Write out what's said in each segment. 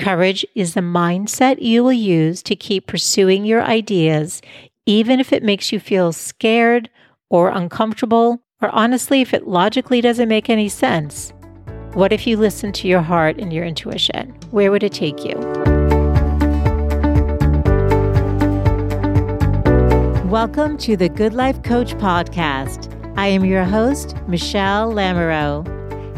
Courage is the mindset you will use to keep pursuing your ideas, even if it makes you feel scared or uncomfortable, or honestly, if it logically doesn't make any sense. What if you listen to your heart and your intuition? Where would it take you? Welcome to the Good Life Coach Podcast. I am your host, Michele Lamoureux.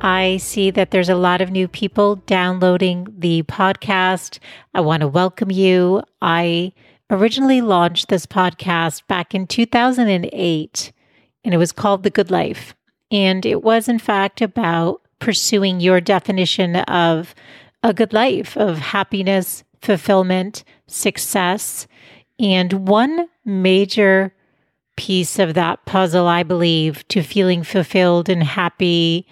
I see that there's a lot of new people downloading the podcast. I want to welcome you. I originally launched this podcast back in 2008, and it was called The Good Life. And it was, in fact, about pursuing your definition of a good life, of happiness, fulfillment, success. And one major piece of that puzzle, I believe, to feeling fulfilled and happy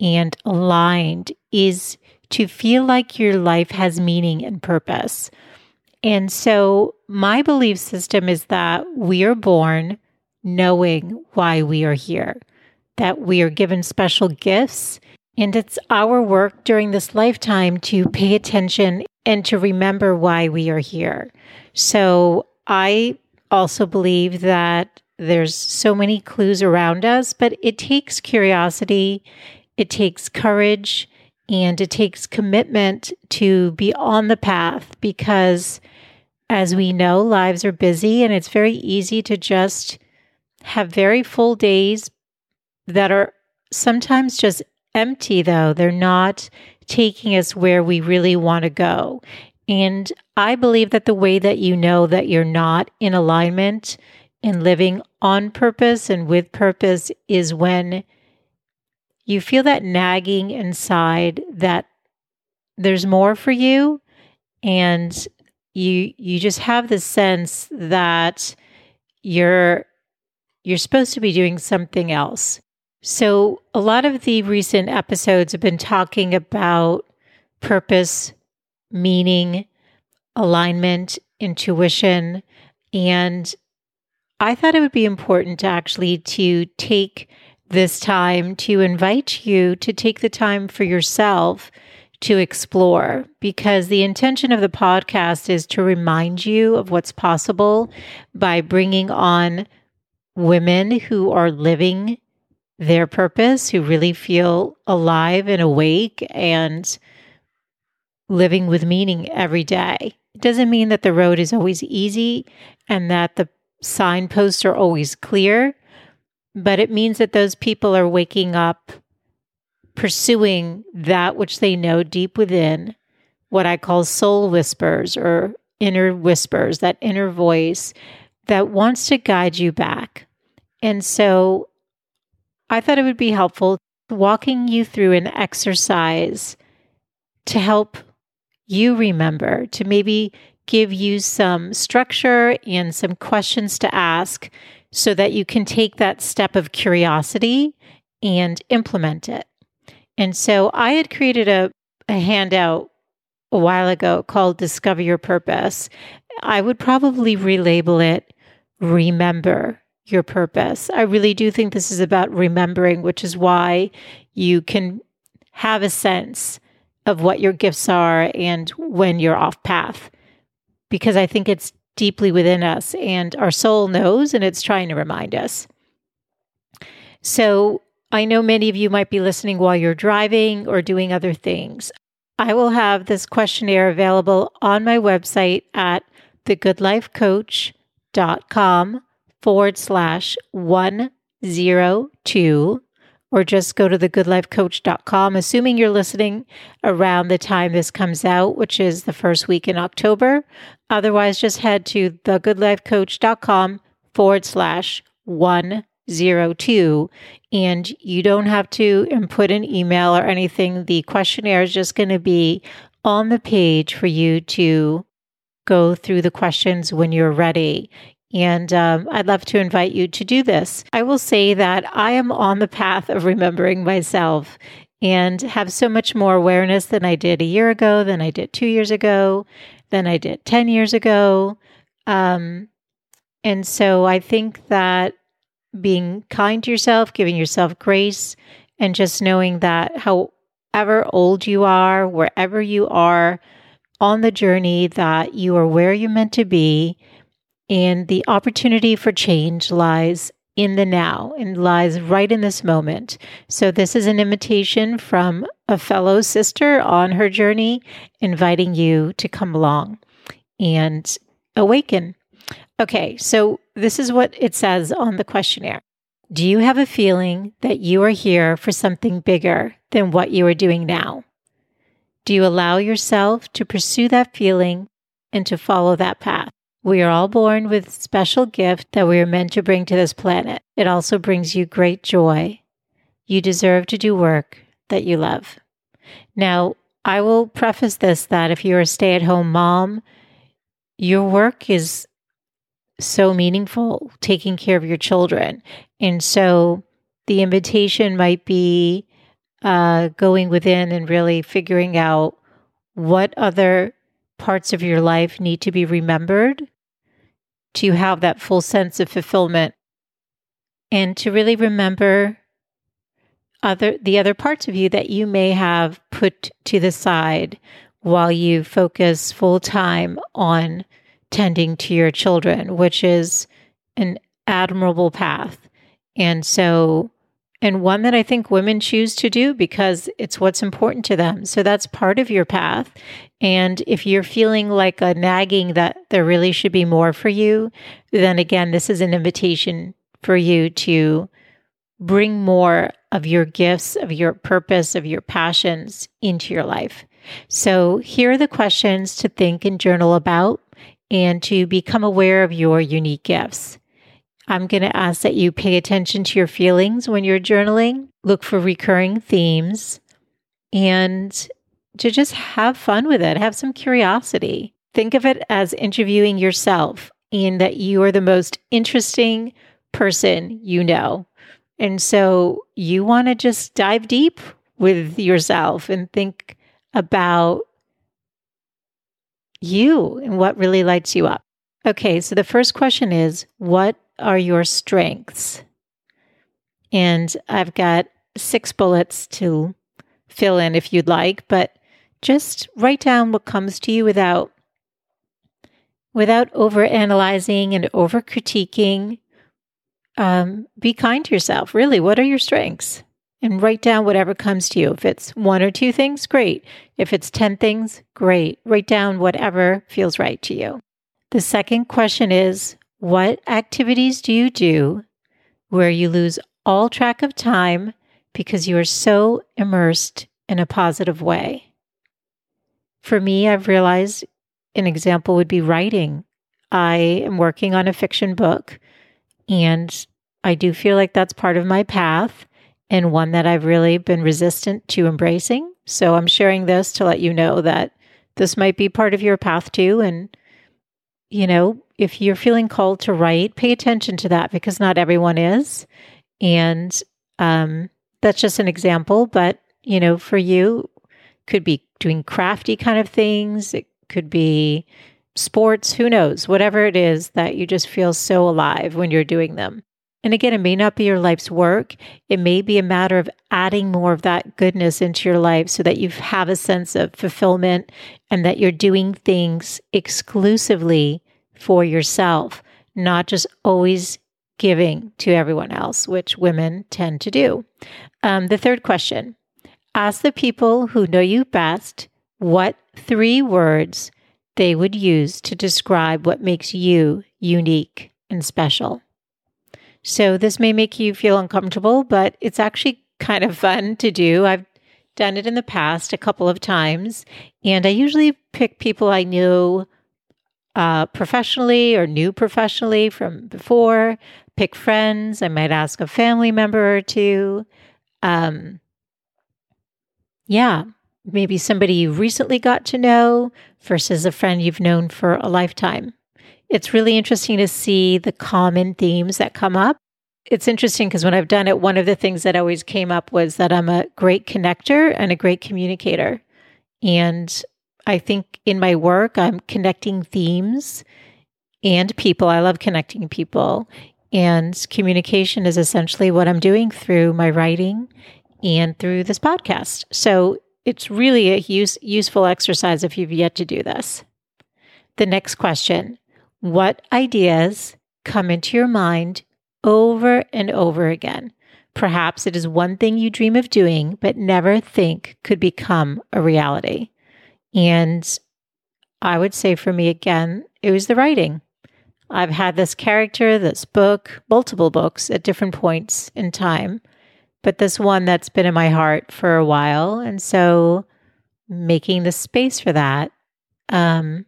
and aligned is to feel like your life has meaning and purpose. And so, my belief system is that we are born knowing why we are here, that we are given special gifts. And it's our work during this lifetime to pay attention and to remember why we are here. So, I also believe that there's so many clues around us, but it takes curiosity it takes courage and it takes commitment to be on the path because, as we know, lives are busy and it's very easy to just have very full days that are sometimes just empty, though. They're not taking us where we really want to go. And I believe that the way that you know that you're not in alignment and living on purpose and with purpose is when you feel that nagging inside that there's more for you and you you just have the sense that you're you're supposed to be doing something else. So a lot of the recent episodes have been talking about purpose, meaning, alignment, intuition, and I thought it would be important to actually to take this time to invite you to take the time for yourself to explore because the intention of the podcast is to remind you of what's possible by bringing on women who are living their purpose, who really feel alive and awake and living with meaning every day. It doesn't mean that the road is always easy and that the signposts are always clear, but it means that those people are waking up pursuing that which they know deep within, what I call soul whispers or inner whispers, that inner voice that wants to guide you back. And so I thought it would be helpful walking you through an exercise to help you remember, to maybe give you some structure and some questions to ask so that you can take that step of curiosity and implement it. And so I had created a, a handout a while ago called Discover Your Purpose. I would probably relabel it Remember Your Purpose. I really do think this is about remembering, which is why you can have a sense of what your gifts are and when you're off path. Because I think it's deeply within us, and our soul knows, and it's trying to remind us. So, I know many of you might be listening while you're driving or doing other things. I will have this questionnaire available on my website at thegoodlifecoach.com forward slash 102 or just go to thegoodlifecoach.com, assuming you're listening around the time this comes out, which is the first week in October. Otherwise, just head to thegoodlifecoach.com forward slash 102. And you don't have to input an email or anything. The questionnaire is just going to be on the page for you to go through the questions when you're ready. And um, I'd love to invite you to do this. I will say that I am on the path of remembering myself and have so much more awareness than I did a year ago, than I did two years ago, than I did 10 years ago. Um, and so I think that being kind to yourself, giving yourself grace, and just knowing that however old you are, wherever you are on the journey, that you are where you're meant to be. And the opportunity for change lies in the now and lies right in this moment. So, this is an invitation from a fellow sister on her journey, inviting you to come along and awaken. Okay, so this is what it says on the questionnaire. Do you have a feeling that you are here for something bigger than what you are doing now? Do you allow yourself to pursue that feeling and to follow that path? We are all born with special gift that we are meant to bring to this planet. It also brings you great joy. You deserve to do work that you love. Now, I will preface this that if you're a stay at home mom, your work is so meaningful, taking care of your children. And so the invitation might be uh, going within and really figuring out what other parts of your life need to be remembered to have that full sense of fulfillment and to really remember other the other parts of you that you may have put to the side while you focus full time on tending to your children which is an admirable path and so and one that I think women choose to do because it's what's important to them. So that's part of your path. And if you're feeling like a nagging that there really should be more for you, then again, this is an invitation for you to bring more of your gifts, of your purpose, of your passions into your life. So here are the questions to think and journal about and to become aware of your unique gifts. I'm going to ask that you pay attention to your feelings when you're journaling, look for recurring themes, and to just have fun with it, have some curiosity. Think of it as interviewing yourself in that you are the most interesting person you know. And so you want to just dive deep with yourself and think about you and what really lights you up. Okay, so the first question is what are your strengths? And I've got six bullets to fill in if you'd like, but just write down what comes to you without without over analyzing and over critiquing. Um, be kind to yourself. Really, what are your strengths? And write down whatever comes to you. If it's one or two things, great. If it's 10 things, great. Write down whatever feels right to you. The second question is what activities do you do where you lose all track of time because you are so immersed in a positive way? For me, I've realized an example would be writing. I am working on a fiction book, and I do feel like that's part of my path and one that I've really been resistant to embracing. So I'm sharing this to let you know that this might be part of your path too. And, you know, if you're feeling called to write, pay attention to that because not everyone is. And um, that's just an example. But, you know, for you, could be doing crafty kind of things. It could be sports, who knows, whatever it is that you just feel so alive when you're doing them. And again, it may not be your life's work. It may be a matter of adding more of that goodness into your life so that you have a sense of fulfillment and that you're doing things exclusively for yourself, not just always giving to everyone else, which women tend to do. Um, the third question ask the people who know you best what three words they would use to describe what makes you unique and special. So, this may make you feel uncomfortable, but it's actually kind of fun to do. I've done it in the past a couple of times, and I usually pick people I know uh, professionally or knew professionally from before. Pick friends. I might ask a family member or two. Um, yeah, maybe somebody you recently got to know versus a friend you've known for a lifetime. It's really interesting to see the common themes that come up. It's interesting because when I've done it, one of the things that always came up was that I'm a great connector and a great communicator. And I think in my work, I'm connecting themes and people. I love connecting people. And communication is essentially what I'm doing through my writing and through this podcast. So it's really a use, useful exercise if you've yet to do this. The next question What ideas come into your mind over and over again? Perhaps it is one thing you dream of doing, but never think could become a reality. And I would say for me again, it was the writing. I've had this character, this book, multiple books at different points in time, but this one that's been in my heart for a while. And so making the space for that. Um,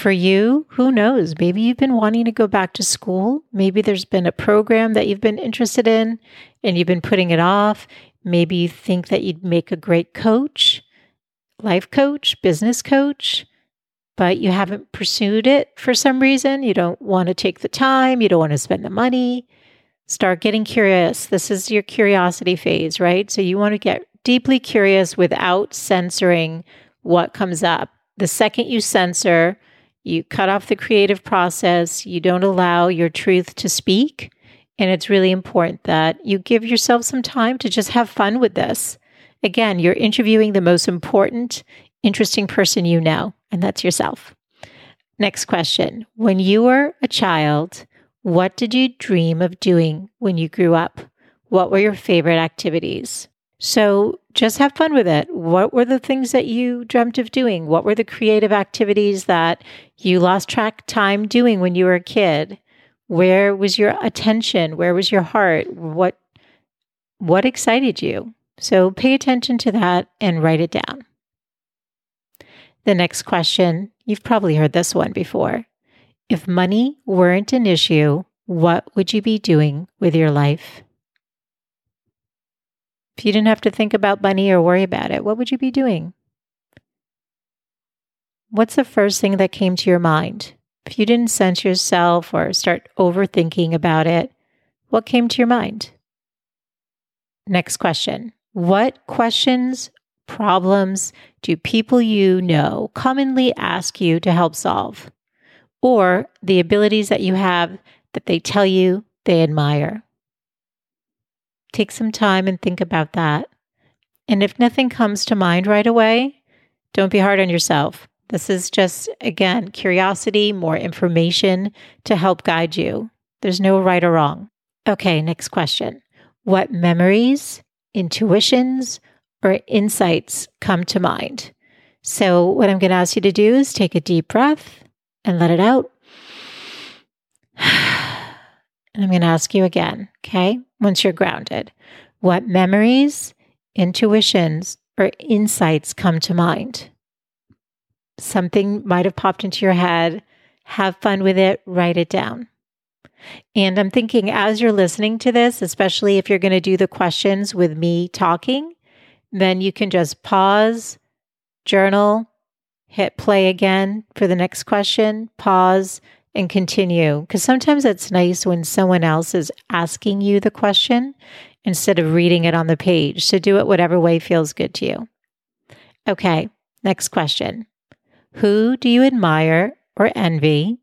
for you, who knows? Maybe you've been wanting to go back to school. Maybe there's been a program that you've been interested in and you've been putting it off. Maybe you think that you'd make a great coach, life coach, business coach but you haven't pursued it for some reason, you don't want to take the time, you don't want to spend the money, start getting curious. This is your curiosity phase, right? So you want to get deeply curious without censoring what comes up. The second you censor, you cut off the creative process, you don't allow your truth to speak. And it's really important that you give yourself some time to just have fun with this. Again, you're interviewing the most important, interesting person you know and that's yourself. Next question. When you were a child, what did you dream of doing when you grew up? What were your favorite activities? So just have fun with it. What were the things that you dreamt of doing? What were the creative activities that you lost track time doing when you were a kid? Where was your attention? Where was your heart? What what excited you? So pay attention to that and write it down. The next question, you've probably heard this one before. If money weren't an issue, what would you be doing with your life? If you didn't have to think about money or worry about it, what would you be doing? What's the first thing that came to your mind? If you didn't sense yourself or start overthinking about it, what came to your mind? Next question. What questions problems do people you know commonly ask you to help solve? Or the abilities that you have that they tell you they admire? Take some time and think about that. And if nothing comes to mind right away, don't be hard on yourself. This is just, again, curiosity, more information to help guide you. There's no right or wrong. Okay, next question. What memories, intuitions, or insights come to mind. So, what I'm going to ask you to do is take a deep breath and let it out. And I'm going to ask you again, okay? Once you're grounded, what memories, intuitions, or insights come to mind? Something might have popped into your head. Have fun with it, write it down. And I'm thinking as you're listening to this, especially if you're going to do the questions with me talking, then you can just pause, journal, hit play again for the next question, pause, and continue. Because sometimes it's nice when someone else is asking you the question instead of reading it on the page. So do it whatever way feels good to you. Okay, next question Who do you admire or envy?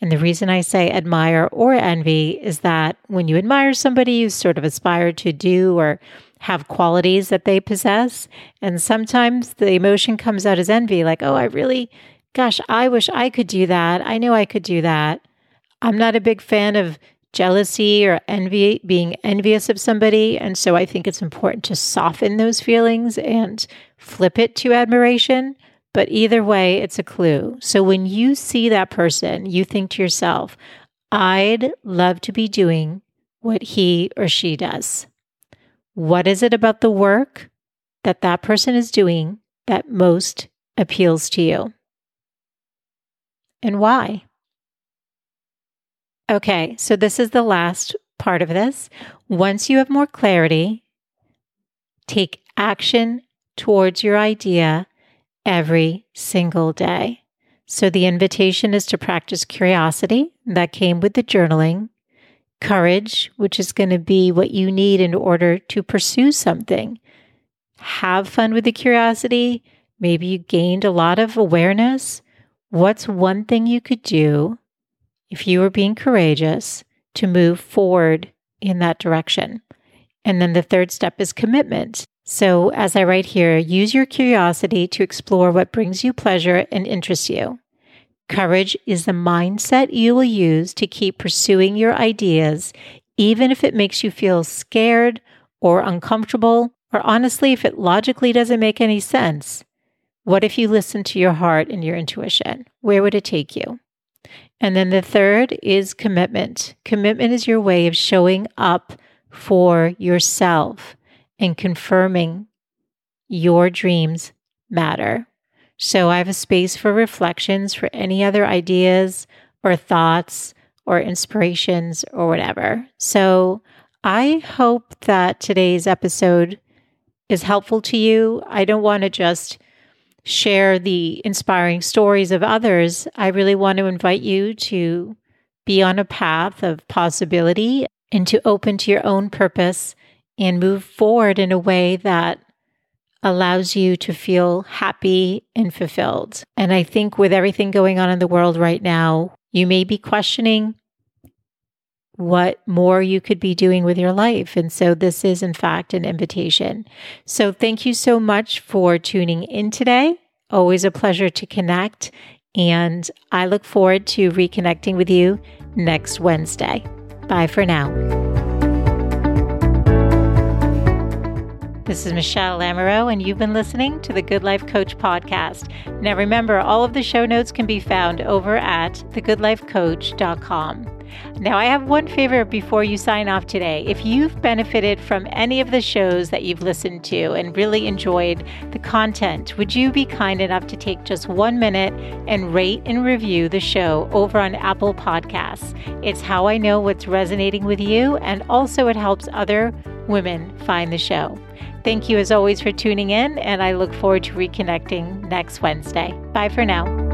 And the reason I say admire or envy is that when you admire somebody, you sort of aspire to do or have qualities that they possess. And sometimes the emotion comes out as envy, like, oh, I really, gosh, I wish I could do that. I know I could do that. I'm not a big fan of jealousy or envy, being envious of somebody. And so I think it's important to soften those feelings and flip it to admiration. But either way, it's a clue. So when you see that person, you think to yourself, I'd love to be doing what he or she does. What is it about the work that that person is doing that most appeals to you? And why? Okay, so this is the last part of this. Once you have more clarity, take action towards your idea every single day. So the invitation is to practice curiosity. That came with the journaling. Courage, which is going to be what you need in order to pursue something. Have fun with the curiosity. Maybe you gained a lot of awareness. What's one thing you could do if you were being courageous to move forward in that direction? And then the third step is commitment. So, as I write here, use your curiosity to explore what brings you pleasure and interests you. Courage is the mindset you will use to keep pursuing your ideas, even if it makes you feel scared or uncomfortable, or honestly, if it logically doesn't make any sense. What if you listen to your heart and your intuition? Where would it take you? And then the third is commitment. Commitment is your way of showing up for yourself and confirming your dreams matter. So I have a space for reflections for any other ideas or thoughts or inspirations or whatever. So I hope that today's episode is helpful to you. I don't want to just share the inspiring stories of others. I really want to invite you to be on a path of possibility and to open to your own purpose and move forward in a way that allows you to feel happy and fulfilled. And I think with everything going on in the world right now, you may be questioning what more you could be doing with your life. And so this is, in fact, an invitation. So thank you so much for tuning in today. Always a pleasure to connect. And I look forward to reconnecting with you next Wednesday. Bye for now. This is Michele Lamoureux, and you've been listening to the Good Life Coach podcast. Now, remember, all of the show notes can be found over at thegoodlifecoach.com. Now, I have one favor before you sign off today. If you've benefited from any of the shows that you've listened to and really enjoyed the content, would you be kind enough to take just one minute and rate and review the show over on Apple Podcasts? It's how I know what's resonating with you, and also it helps other women find the show. Thank you as always for tuning in, and I look forward to reconnecting next Wednesday. Bye for now.